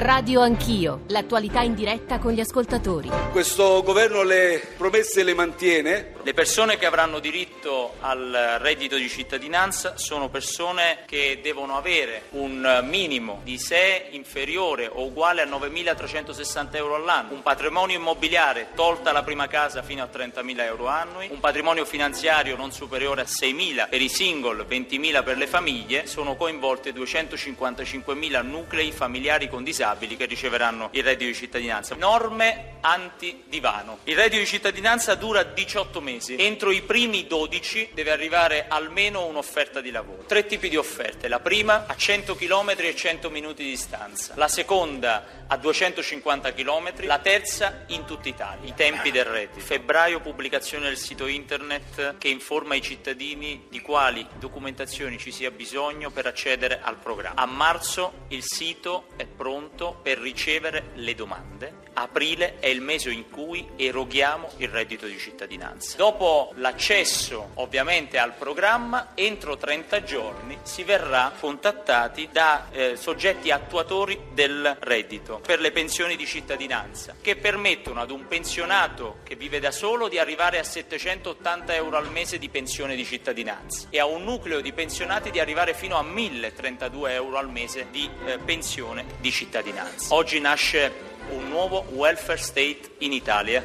Radio Anch'io, l'attualità in diretta con gli ascoltatori. Questo governo le promesse le mantiene? Le persone che avranno diritto al reddito di cittadinanza sono persone che devono avere un minimo di sé inferiore o uguale a 9.360 euro all'anno, un patrimonio immobiliare tolta la prima casa fino a 30.000 euro annui, un patrimonio finanziario non superiore a 6.000 per i single, 20.000 per le famiglie, sono coinvolte 255.000 nuclei familiari con disabili che riceveranno il reddito di cittadinanza. Norme anti-divano. Il reddito di cittadinanza dura 18 mesi. Entro i primi 12 deve arrivare almeno un'offerta di lavoro. Tre tipi di offerte. La prima a 100 km e 100 minuti di distanza. La seconda a 250 km. La terza in tutta Italia. I tempi del reddito. Febbraio pubblicazione del sito internet che informa i cittadini di quali documentazioni ci sia bisogno per accedere al programma. A marzo il sito è pronto per ricevere le domande. Aprile è il mese in cui eroghiamo il reddito di cittadinanza. Dopo l'accesso ovviamente al programma, entro 30 giorni si verrà contattati da eh, soggetti attuatori del reddito per le pensioni di cittadinanza che permettono ad un pensionato che vive da solo di arrivare a 780 euro al mese di pensione di cittadinanza e a un nucleo di pensionati di arrivare fino a 1032 euro al mese di eh, pensione di cittadinanza. Oggi nasce un nuovo welfare state in Italia.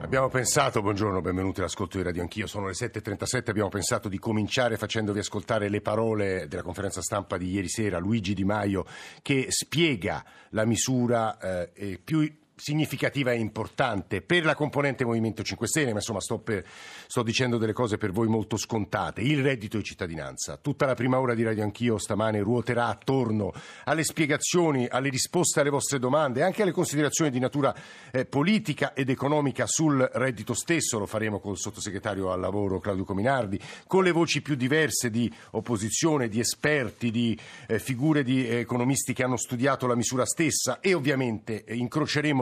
Abbiamo pensato, buongiorno, benvenuti all'ascolto di Radio Anch'io, sono le 7.37, abbiamo pensato di cominciare facendovi ascoltare le parole della conferenza stampa di ieri sera, Luigi Di Maio, che spiega la misura eh, più significativa e importante per la componente Movimento 5 Stelle, ma insomma sto, per, sto, dicendo delle cose per voi molto scontate. Il reddito di cittadinanza. Tutta la prima ora di Radio Anch'io stamane ruoterà attorno alle spiegazioni, alle risposte alle vostre domande, anche alle considerazioni di natura eh, politica ed economica sul reddito stesso. Lo faremo col sottosegretario al lavoro Claudio Cominardi, con le voci più diverse di opposizione, di esperti, di eh, figure di eh, economisti che hanno studiato la misura stessa e ovviamente eh,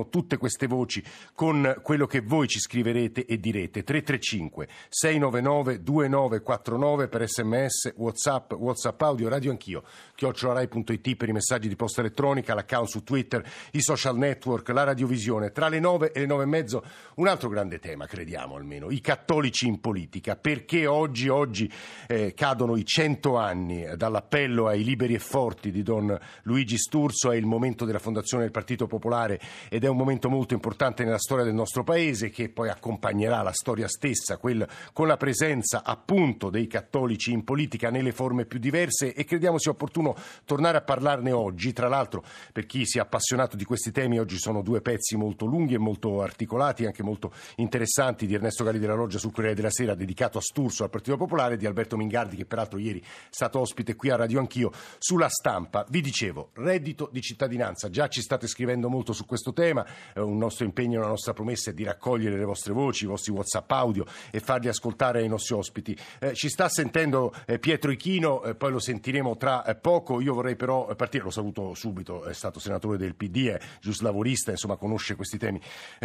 tutte queste voci con quello che voi ci scriverete e direte. 335 699 2949 per sms, whatsapp, whatsapp audio, radio anch'io, chiocciolarai.it per i messaggi di posta elettronica, l'account su Twitter, i social network, la radiovisione. Tra le 9 e le 9 e mezzo un altro grande tema, crediamo almeno, i cattolici in politica. Perché oggi, oggi eh, cadono i 100 anni dall'appello ai liberi e forti di Don Luigi Sturzo, è il momento della fondazione del Partito Popolare ed è un un momento molto importante nella storia del nostro Paese che poi accompagnerà la storia stessa, quel, con la presenza appunto dei cattolici in politica nelle forme più diverse e crediamo sia opportuno tornare a parlarne oggi. Tra l'altro per chi si è appassionato di questi temi oggi sono due pezzi molto lunghi e molto articolati, anche molto interessanti di Ernesto Galli della Loggia sul Corriere della Sera dedicato a Sturzo al Partito Popolare, di Alberto Mingardi che peraltro ieri è stato ospite qui a Radio Anch'io sulla stampa. Vi dicevo, reddito di cittadinanza, già ci state scrivendo molto su questo tema, eh, un nostro impegno, una nostra promessa è di raccogliere le vostre voci, i vostri WhatsApp audio e farli ascoltare ai nostri ospiti. Eh, ci sta sentendo eh, Pietro Ichino, eh, poi lo sentiremo tra eh, poco. Io vorrei però partire, lo saluto subito, è stato senatore del PD, è giuslavorista, insomma conosce questi temi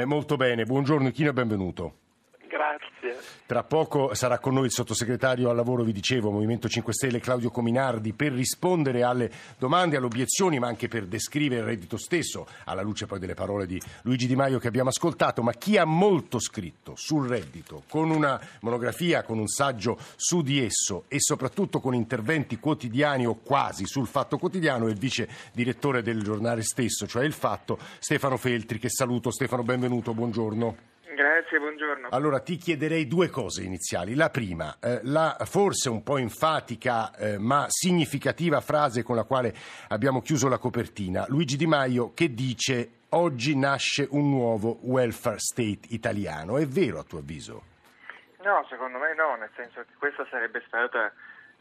molto bene. Buongiorno Ichino e benvenuto. Tra poco sarà con noi il sottosegretario al lavoro, vi dicevo, Movimento 5 Stelle Claudio Cominardi, per rispondere alle domande, alle obiezioni, ma anche per descrivere il reddito stesso, alla luce poi delle parole di Luigi Di Maio che abbiamo ascoltato. Ma chi ha molto scritto sul reddito, con una monografia, con un saggio su di esso e soprattutto con interventi quotidiani o quasi sul fatto quotidiano, è il vice direttore del giornale stesso, cioè il fatto, Stefano Feltri, che saluto. Stefano, benvenuto, buongiorno. Grazie, buongiorno. Allora ti chiederei due cose iniziali. La prima, eh, la forse un po' enfatica eh, ma significativa frase con la quale abbiamo chiuso la copertina. Luigi Di Maio che dice oggi nasce un nuovo welfare state italiano. È vero a tuo avviso? No, secondo me no, nel senso che questa sarebbe stata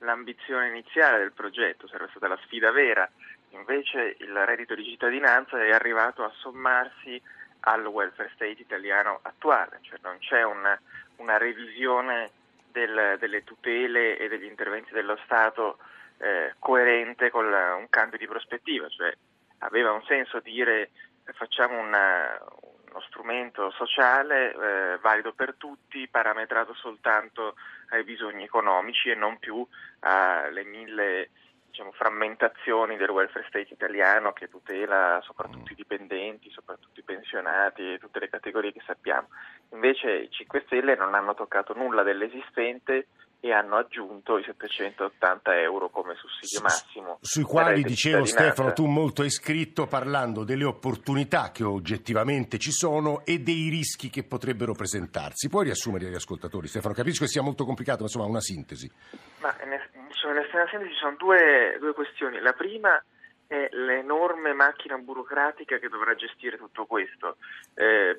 l'ambizione iniziale del progetto, sarebbe stata la sfida vera. Invece il reddito di cittadinanza è arrivato a sommarsi al welfare state italiano attuale, cioè non c'è una, una revisione del, delle tutele e degli interventi dello Stato eh, coerente con la, un cambio di prospettiva, cioè aveva un senso dire facciamo una, uno strumento sociale eh, valido per tutti, parametrato soltanto ai bisogni economici e non più alle mille diciamo, frammentazioni del welfare state italiano che tutela soprattutto i dipendenti, soprattutto i pensionati e tutte le categorie che sappiamo. Invece i 5 Stelle non hanno toccato nulla dell'esistente e hanno aggiunto i 780 euro come sussidio massimo. Sui quali, dicevo Stefano, tu molto hai scritto parlando delle opportunità che oggettivamente ci sono e dei rischi che potrebbero presentarsi. Puoi riassumere agli ascoltatori, Stefano? Capisco che sia molto complicato, ma insomma una sintesi. Ma nell'estrema sintesi ci sono due, due questioni. La prima è l'enorme macchina burocratica che dovrà gestire tutto questo. Eh,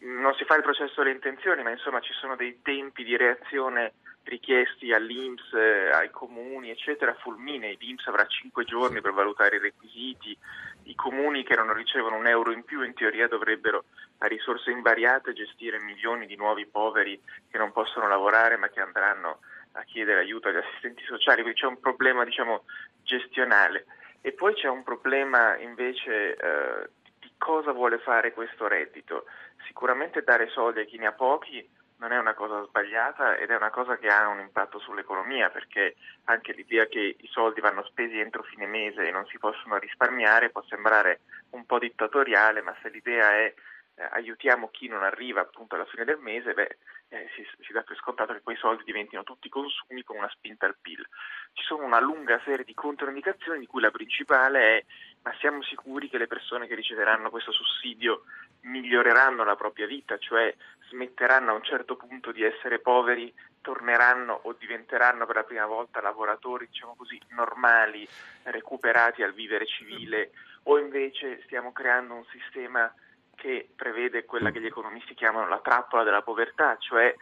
non si fa il processo alle intenzioni, ma insomma ci sono dei tempi di reazione richiesti all'Inps, eh, ai comuni, eccetera, fulminei. L'Inps avrà cinque giorni per valutare i requisiti. I comuni che non ricevono un euro in più in teoria dovrebbero a risorse invariate gestire milioni di nuovi poveri che non possono lavorare ma che andranno a chiedere aiuto agli assistenti sociali, quindi c'è un problema diciamo, gestionale. E poi c'è un problema invece eh, di cosa vuole fare questo reddito. Sicuramente dare soldi a chi ne ha pochi non è una cosa sbagliata ed è una cosa che ha un impatto sull'economia perché anche l'idea che i soldi vanno spesi entro fine mese e non si possono risparmiare può sembrare un po' dittatoriale, ma se l'idea è eh, aiutiamo chi non arriva appunto alla fine del mese, beh, eh, si, si, dà per scontato che quei soldi diventino tutti consumi con una spinta al PIL. Ci sono una lunga serie di controindicazioni di cui la principale è ma siamo sicuri che le persone che riceveranno questo sussidio miglioreranno la propria vita, cioè smetteranno a un certo punto di essere poveri, torneranno o diventeranno per la prima volta lavoratori, diciamo così, normali, recuperati al vivere civile, o invece stiamo creando un sistema che prevede quella che gli economisti chiamano la trappola della povertà, cioè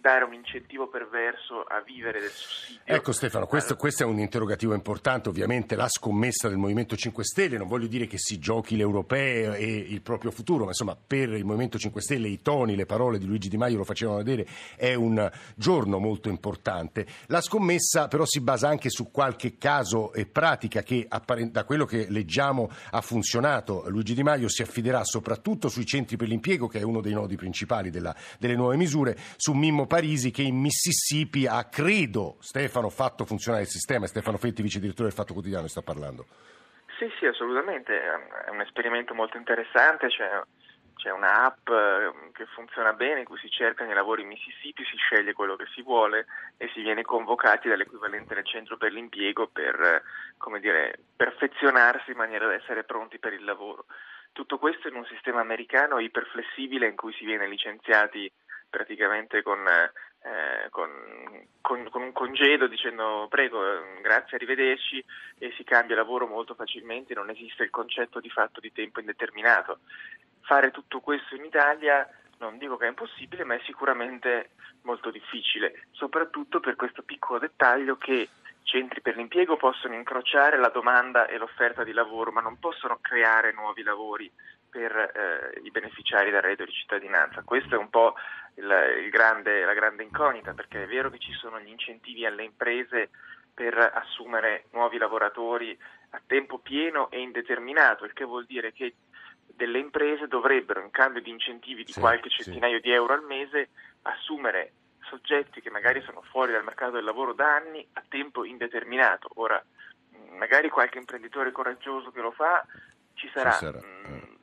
dare un incentivo perverso a vivere del sussidio. Ecco Stefano, questo, questo, è un interrogativo importante, ovviamente la scommessa del Movimento 5 Stelle, non voglio dire che si giochi l'europeo e il proprio futuro, ma insomma per il Movimento 5 Stelle i toni, le parole di Luigi Di Maio lo facevano vedere, è un giorno molto importante. La scommessa però si basa anche su qualche caso e pratica che da quello che leggiamo ha funzionato. Luigi Di Maio si affiderà soprattutto sui centri per l'impiego, che è uno dei nodi principali della, delle nuove misure, su Mimmo Parisi che in Mississippi ha, credo, Stefano, fatto funzionare il sistema. Stefano Fetti, vice direttore del Fatto Quotidiano, sta parlando. Sì, sì, assolutamente. È un esperimento molto interessante. C'è, c'è un'app eh, che funziona bene in cui si cercano i lavori in Mississippi, si sceglie quello che si vuole e si viene convocati dall'equivalente del centro per l'impiego per eh, dire, perfezionarsi in maniera da essere pronti per il lavoro. Tutto questo in un sistema americano iperflessibile in cui si viene licenziati praticamente con, eh, con, con, con, un congedo dicendo prego, grazie, arrivederci e si cambia lavoro molto facilmente, non esiste il concetto di fatto di tempo indeterminato. Fare tutto questo in Italia non dico che è impossibile, ma è sicuramente molto difficile, soprattutto per questo piccolo dettaglio che centri per l'impiego possono incrociare la domanda e l'offerta di lavoro, ma non possono creare nuovi lavori per eh, i beneficiari del reddito di cittadinanza. Questa è un po' il, il grande, la grande incognita, perché è vero che ci sono gli incentivi alle imprese per assumere nuovi lavoratori a tempo pieno e indeterminato, il che vuol dire che delle imprese dovrebbero, in cambio di incentivi di sì, qualche centinaio sì. di euro al mese, assumere soggetti che magari sono fuori dal mercato del lavoro da anni a tempo indeterminato. Ora, magari qualche imprenditore coraggioso che lo fa ci sarà. Ci sarà. Mh,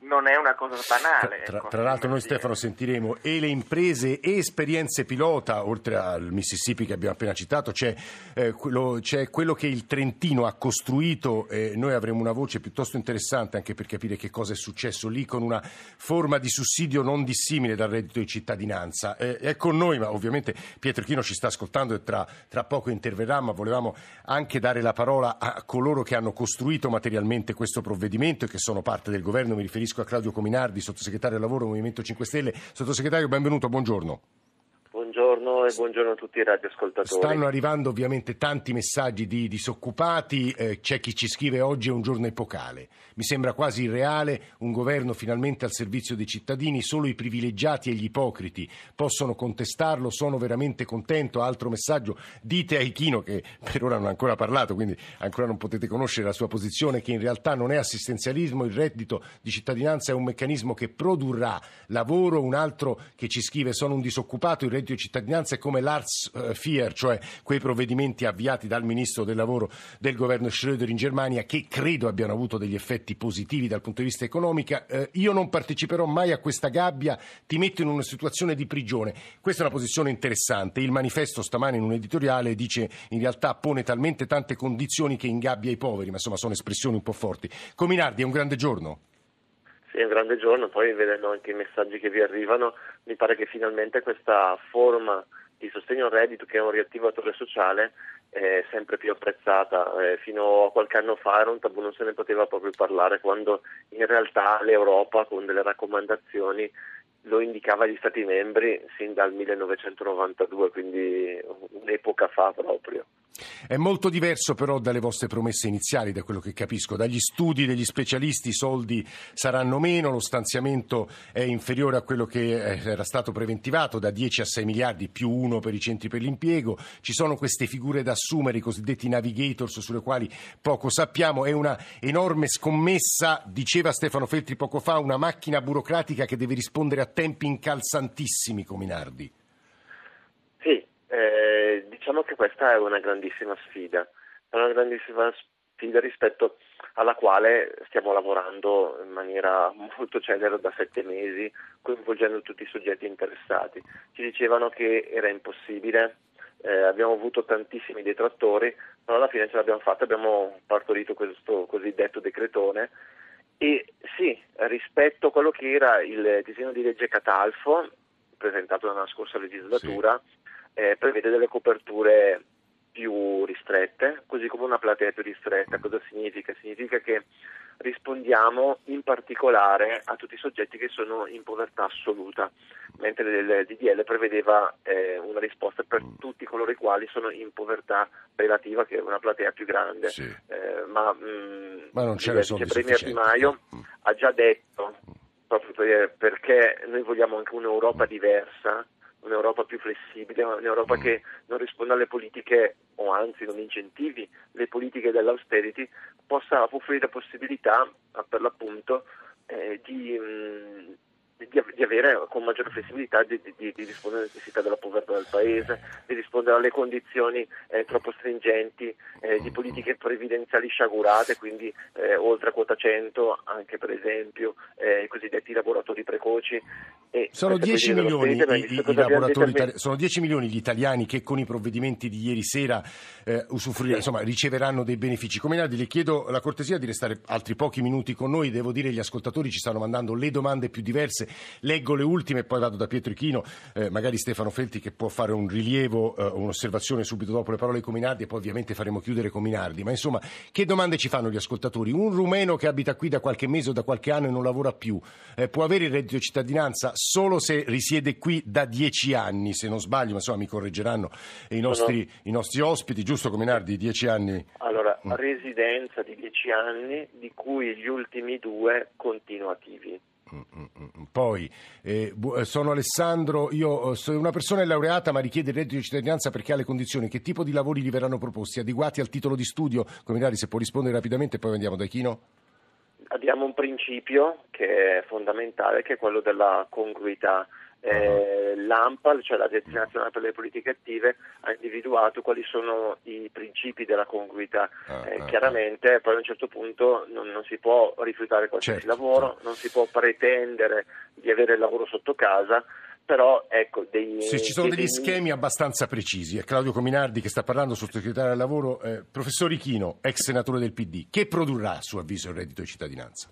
non è una cosa banale. Tra, ecco, tra l'altro noi Stefano sentiremo e le imprese e esperienze pilota, oltre al Mississippi che abbiamo appena citato, c'è, eh, quello, c'è quello, che il Trentino ha costruito e noi avremo una voce piuttosto interessante anche per capire che cosa è successo lì con una forma di sussidio non dissimile dal reddito di cittadinanza. Eh, è con noi, ma ovviamente Pietro Chino ci sta ascoltando e tra, tra poco interverrà, ma volevamo anche dare la parola a coloro che hanno costruito materialmente questo provvedimento e che sono parte del governo, mi riferisco riferisco a Claudio Cominardi, sottosegretario al lavoro Movimento 5 Stelle. Sottosegretario, benvenuto, buongiorno. Buongiorno e buongiorno a tutti i radioascoltatori. Stanno arrivando ovviamente tanti messaggi di disoccupati, eh, c'è chi ci scrive oggi è un giorno epocale. Mi sembra quasi irreale un governo finalmente al servizio dei cittadini, solo i privilegiati e gli ipocriti possono contestarlo, sono veramente contento. Altro messaggio, dite a Ichino che per ora non ha ancora parlato, quindi ancora non potete conoscere la sua posizione, che in realtà non è assistenzialismo, il reddito di cittadinanza è un meccanismo che produrrà lavoro, un altro che ci scrive sono un disoccupato, il reddito di cittadinanza è come l'Arts Fier, cioè quei provvedimenti avviati dal ministro del lavoro del governo Schröder in Germania che credo abbiano avuto degli effetti positivi dal punto di vista economico. Eh, io non parteciperò mai a questa gabbia, ti metto in una situazione di prigione. Questa è una posizione interessante. Il manifesto stamane in un editoriale dice in realtà pone talmente tante condizioni che ingabbia i poveri, ma insomma sono espressioni un po' forti. Cominardi, è un grande giorno. È un grande giorno, poi vedendo anche i messaggi che vi arrivano, mi pare che finalmente questa forma di sostegno al reddito che è un riattivatore sociale è sempre più apprezzata. Eh, fino a qualche anno fa era un tabù, non se ne poteva proprio parlare, quando in realtà l'Europa con delle raccomandazioni lo indicava agli Stati membri sin dal 1992, quindi un'epoca fa proprio. È molto diverso però dalle vostre promesse iniziali, da quello che capisco. Dagli studi degli specialisti i soldi saranno meno, lo stanziamento è inferiore a quello che eh, era stato preventivato, da 10 a 6 miliardi più uno per i centri per l'impiego. Ci sono queste figure da assumere, i cosiddetti navigators, sulle quali poco sappiamo. È una enorme scommessa, diceva Stefano Feltri poco fa, una macchina burocratica che deve rispondere a tempi incalzantissimi, Cominardi. Sì, eh, diciamo che questa è una grandissima sfida, è una grandissima sfida rispetto alla quale stiamo lavorando in maniera molto celere da sette mesi, coinvolgendo tutti i soggetti interessati. Ci dicevano che era impossibile, eh, abbiamo avuto tantissimi detrattori, però alla fine ce l'abbiamo fatta, abbiamo partorito questo cosiddetto decretone e sì, rispetto a quello che era il disegno di legge Catalfo, presentato nella scorsa legislatura, sì. Eh, prevede delle coperture più ristrette, così come una platea più ristretta. Cosa significa? Significa che rispondiamo in particolare a tutti i soggetti che sono in povertà assoluta, mentre il DDL prevedeva eh, una risposta per tutti coloro i quali sono in povertà relativa, che è una platea più grande. Sì. Eh, ma, mh, mm, ma, non c'era il Premier Di Maio mm. ha già detto, proprio perché noi vogliamo anche un'Europa diversa, un'Europa più flessibile, un'Europa mm. che non risponda alle politiche o anzi non incentivi le politiche dell'austerity, possa offrire la possibilità per l'appunto eh, di, mh, di, di, avere con maggiore flessibilità di, di, di, rispondere alle necessità della povertà del paese, di rispondere alle condizioni eh, troppo stringenti eh, di politiche previdenziali sciagurate, quindi eh, oltre a quota 100 anche per esempio eh, i cosiddetti lavoratori precoci. Sono 10, milioni, i, i, i lavoratori itali- sono 10 milioni gli italiani che con i provvedimenti di ieri sera eh, insomma, riceveranno dei benefici. Come Nardi le chiedo la cortesia di restare altri pochi minuti con noi, devo dire che gli ascoltatori ci stanno mandando le domande più diverse Leggo le ultime e poi vado da Pietro Ichino, eh, magari Stefano Felti che può fare un rilievo, eh, un'osservazione subito dopo le parole di Cominardi e poi ovviamente faremo chiudere Cominardi. Ma insomma, che domande ci fanno gli ascoltatori? Un rumeno che abita qui da qualche mese o da qualche anno e non lavora più eh, può avere il reddito di cittadinanza solo se risiede qui da dieci anni, se non sbaglio, ma insomma mi correggeranno i nostri, no. I nostri ospiti, giusto Cominardi? Dieci anni? Allora, mm. residenza di dieci anni, di cui gli ultimi due continuativi. Poi, eh, eh, sono Alessandro, io eh, sono una persona laureata ma richiede il reddito di cittadinanza perché ha le condizioni. Che tipo di lavori gli verranno proposti? Adeguati al titolo di studio? Comitari, se può rispondere rapidamente, poi andiamo da Chino. Abbiamo un principio che è fondamentale, che è quello della congruità eh, l'AMPAL, cioè l'Agenzia Nazionale per le Politiche Attive, ha individuato quali sono i principi della congruità. Ah, eh, ah, chiaramente ah. poi a un certo punto non, non si può rifiutare qualsiasi certo, lavoro, certo. non si può pretendere di avere il lavoro sotto casa, però ecco dei, Se ci sono degli dei... schemi abbastanza precisi, è Claudio Cominardi che sta parlando, sottosegretario al lavoro, eh, professor Ichino, ex senatore del PD, che produrrà a suo avviso il reddito di cittadinanza?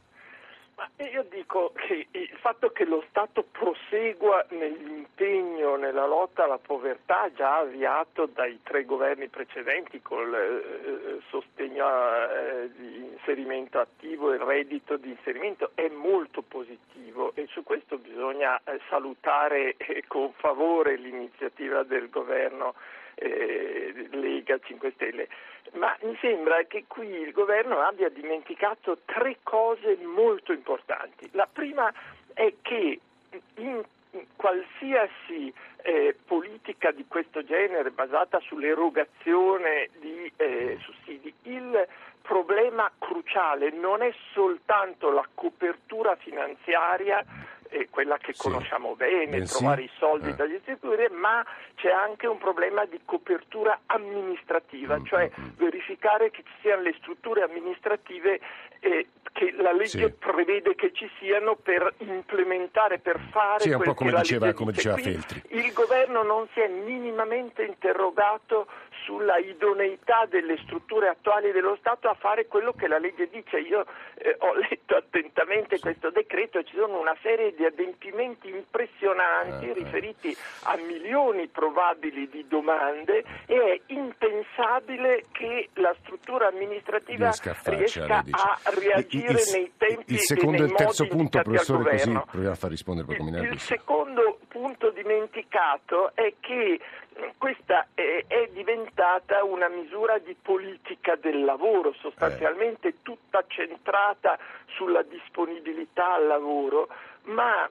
io dico che il fatto che lo Stato prosegua nell'impegno nella lotta alla povertà già avviato dai tre governi precedenti col eh, sostegno eh, di inserimento attivo e reddito di inserimento è molto positivo e su questo bisogna eh, salutare eh, con favore l'iniziativa del governo eh, Lega 5 Stelle, ma mi sembra che qui il governo abbia dimenticato tre cose molto importanti. La prima è che in qualsiasi eh, politica di questo genere basata sull'erogazione di eh, sussidi, il problema cruciale non è soltanto la copertura finanziaria è quella che sì. conosciamo bene, ben trovare i soldi eh. dagli istituti, ma c'è anche un problema di copertura amministrativa, Mm, cioè mm, mm. verificare che ci siano le strutture amministrative eh, che la legge Sì. prevede che ci siano per implementare, per fare Sì, un po' come diceva- come dice. diceva Feltri. Il governo non si è minimamente interrogato sulla idoneità delle strutture attuali dello Stato a fare quello che la legge dice. Io eh, ho letto attentamente questo decreto e ci sono una serie di adempimenti impressionanti Eh, eh. riferiti a milioni probabili di domande e è impensabile che la struttura amministrativa Riesca a reagire Il- il- nei tempi il secondo e e il terzo punto, professore, così proviamo a far rispondere poi Il, il secondo punto dimenticato è che eh, questa è, è diventata una misura di politica del lavoro, sostanzialmente tutta centrata sulla disponibilità al lavoro, ma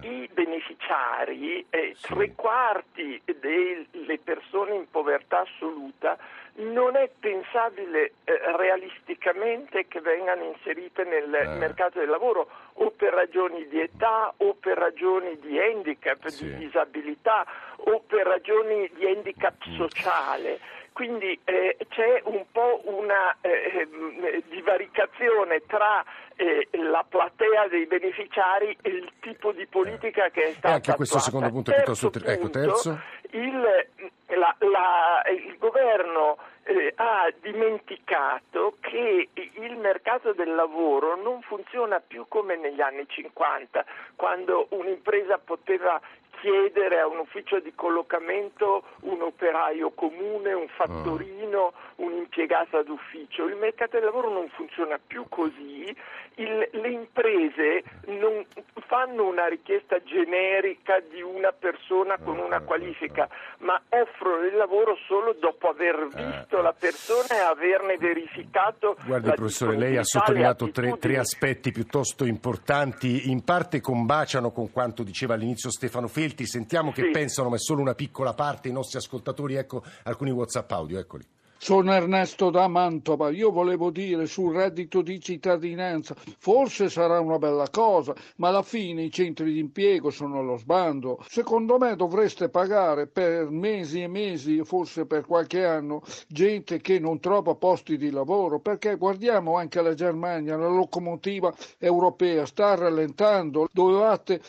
i beneficiari, eh, Sì. tre quarti delle persone in povertà assoluta, non è pensabile eh, realisticamente che vengano inserite nel Eh. mercato del lavoro o per ragioni di età o per ragioni di handicap, Sì. di disabilità o per ragioni di handicap Mm. sociale. Quindi eh, c'è un po' una eh, ehm, divaricazione tra eh, la platea dei beneficiari e il tipo di politica che è stata anche questo attuata. secondo punto è piuttosto Terzo ter- ecco, punto, terzo. il, la- la- il governo eh, ha dimenticato che il mercato del lavoro non funziona più come negli anni 50, quando un'impresa poteva chiedere a un ufficio di collocamento un operaio comune, un fattorino, un impiegato d'ufficio. Il mercato del lavoro non funziona più così, Il- le imprese non fanno una richiesta generica di una persona con una qualifica, ma offrono il lavoro solo dopo aver visto la persona e averne verificato Guardi professore, lei ha sottolineato tre, tre aspetti piuttosto importanti, in parte combaciano con quanto diceva all'inizio Stefano Felti, sentiamo che Sì. pensano, ma è solo una piccola parte, i nostri ascoltatori, ecco alcuni Whatsapp audio, eccoli. Sono Ernesto da Mantova, io volevo dire sul reddito di cittadinanza, forse sarà una bella cosa, ma alla fine i centri di impiego sono allo sbando. Secondo me dovreste pagare per mesi e mesi, forse per qualche anno, gente che non trova posti di lavoro, perché guardiamo anche la Germania, la locomotiva europea sta rallentando, dovevate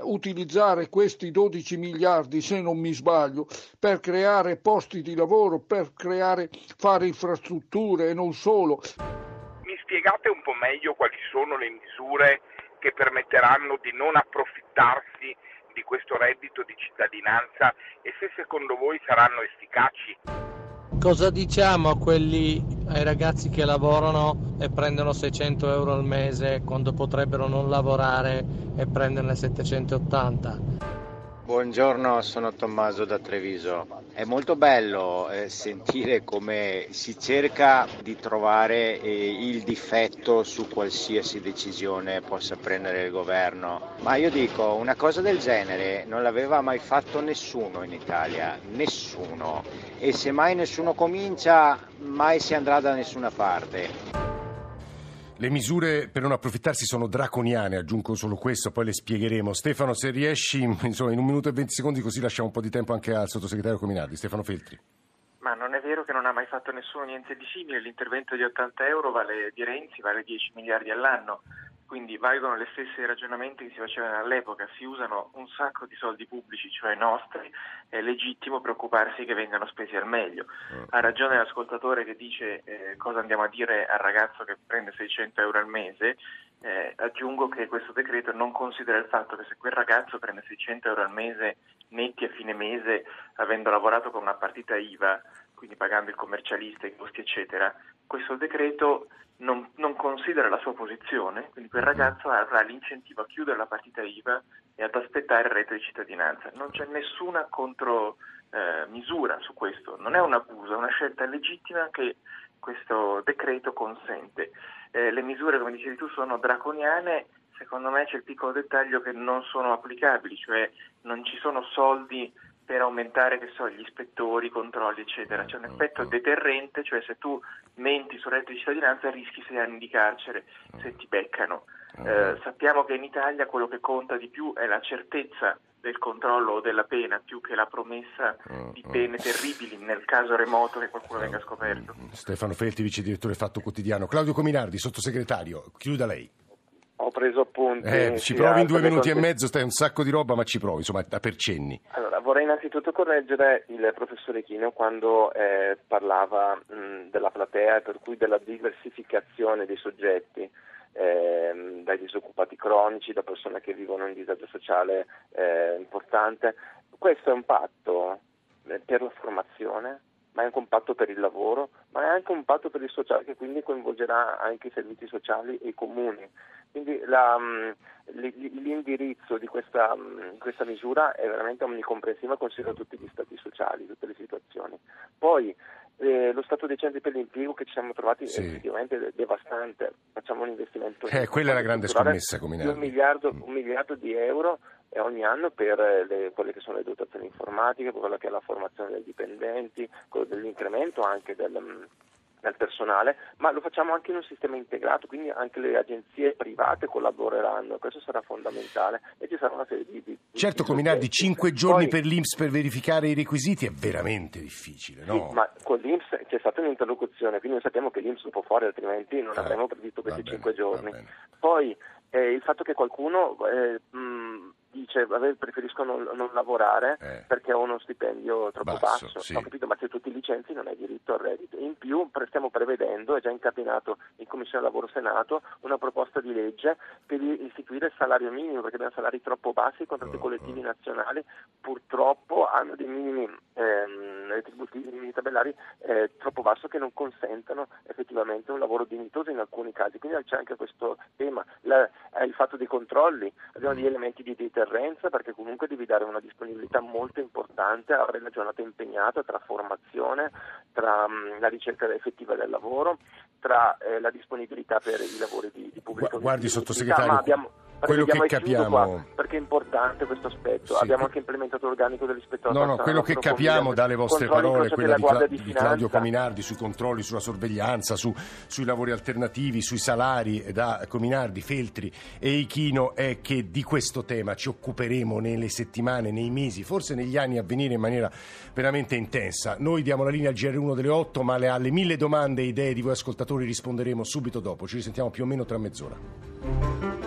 utilizzare questi 12 miliardi, se non mi sbaglio, per creare posti di lavoro, per creare, fare infrastrutture e non solo. Mi spiegate un po' meglio quali sono le misure che permetteranno di non approfittarsi di questo reddito di cittadinanza e se secondo voi saranno efficaci? Cosa diciamo a quelli, ai ragazzi che lavorano e prendono 600 euro al mese quando potrebbero non lavorare e prenderne 780? Buongiorno, sono Tommaso da Treviso. È molto bello eh, sentire come si cerca di trovare eh, il difetto su qualsiasi decisione possa prendere il governo, ma io dico una cosa del genere non l'aveva mai fatto nessuno in Italia, nessuno. E se mai nessuno comincia, mai si andrà da nessuna parte. Le misure per non approfittarsi sono draconiane, aggiungo solo questo, poi le spiegheremo. Stefano, se riesci, insomma, in un minuto e venti secondi, così lasciamo un po' di tempo anche al sottosegretario Cominardi. Stefano Feltri. Ma non è vero che non ha mai fatto nessuno niente di simile, l'intervento di 80 euro vale, di Renzi vale 10 miliardi all'anno, quindi valgono le stesse ragionamenti che si facevano all'epoca, si usano un sacco di soldi pubblici, cioè nostri, è legittimo preoccuparsi che vengano spesi al meglio. Ha ragione l'ascoltatore che dice eh, cosa andiamo a dire al ragazzo che prende 600 euro al mese, eh, aggiungo che questo decreto non considera il fatto che se quel ragazzo prende 600 euro al mese netti a fine mese avendo lavorato con una partita IVA, quindi pagando il commercialista, i costi eccetera, questo decreto non, non considera la sua posizione, quindi quel ragazzo avrà l'incentivo a chiudere la partita IVA e ad aspettare il reddito di cittadinanza. Non c'è nessuna contromisura su questo, non è un abuso, è una scelta legittima che questo decreto consente. Eh, le misure, come dicevi tu, sono draconiane, secondo me c'è il piccolo dettaglio che non sono applicabili, cioè non ci sono soldi per aumentare che so, gli ispettori, i controlli, eccetera. C'è un effetto deterrente, cioè se tu menti sul reddito di cittadinanza rischi sei anni di carcere se ti beccano. Eh, sappiamo che in Italia quello che conta di più è la certezza del controllo o della pena più che la promessa di pene terribili nel caso remoto che qualcuno venga scoperto. Stefano Felti, vice direttore Fatto Quotidiano. Claudio Cominardi, sottosegretario, chiuda lei. Ho preso appunti. Eh, ci provi in due minuti e mezzo, stai un sacco di roba, ma ci provi, insomma, per cenni. Allora, vorrei innanzitutto correggere il professore Chino quando eh, parlava mh, della platea e per cui della diversificazione dei soggetti. Eh, dai disoccupati cronici, da persone che vivono in disagio sociale eh, importante. Questo è un patto eh, per la formazione, ma è anche un patto per il lavoro, ma è anche un patto per il sociale che quindi coinvolgerà anche i servizi sociali e i comuni. Quindi la, l'indirizzo di questa, questa, misura è veramente omnicomprensiva, considera tutti gli stati sociali, tutte le situazioni. Poi eh, lo stato dei centri per l'impiego che ci siamo trovati sì. è effettivamente devastante, facciamo un investimento. Eh, quella è la grande scommessa. Un miliardo, un miliardo di euro ogni anno per le, quelle che sono le dotazioni informatiche, per quella che è la formazione dei dipendenti, quello dell'incremento anche del, del personale, ma lo facciamo anche in un sistema integrato, quindi anche le agenzie private collaboreranno, questo sarà fondamentale e ci sarà una serie di... di certo, Cominardi, 5 giorni Poi, per l'Inps per verificare i requisiti è veramente difficile, no? Sì, ma con l'Inps c'è stata un'interlocuzione, quindi noi sappiamo che l'Inps lo può fare, altrimenti non ah, avremmo previsto questi 5 giorni. Poi eh, il fatto che qualcuno... Eh, mh, dice preferisco non, non lavorare eh. perché ho uno stipendio troppo basso, basso. Sì. ho capito, ma se tu ti licenzi non hai diritto al reddito. In più stiamo prevedendo, è già incapinato in Commissione Lavoro Senato, una proposta di legge per istituire il salario minimo perché abbiamo salari troppo bassi, i contratti oh, collettivi oh. nazionali purtroppo hanno dei minimi ehm, retributivi, minimi tabellari eh, troppo bassi che non consentono effettivamente un lavoro dignitoso in alcuni casi. Quindi c'è anche questo tema, La, eh, il fatto dei controlli, abbiamo degli elementi di deterrenza deterrenza perché comunque devi dare una disponibilità molto importante, avere la giornata impegnata tra formazione, tra mh, la ricerca effettiva del lavoro, tra eh, la disponibilità per i lavori di, di pubblico. Guardi sottosegretario, abbiamo, quello che capiamo qua, perché è importante questo aspetto. Sì, abbiamo anche implementato l'organico dell'ispettorato no no quello che capiamo dalle vostre parole quella di, Cla- di, Claudio Cominardi sui controlli sulla sorveglianza su, sui lavori alternativi sui salari da Cominardi Feltri e Ichino è che di questo tema ci occuperemo nelle settimane nei mesi forse negli anni a venire in maniera veramente intensa. Noi diamo la linea al GR1 delle 8 ma alle mille domande e idee di voi ascoltatori risponderemo subito dopo. Ci risentiamo più o meno tra mezz'ora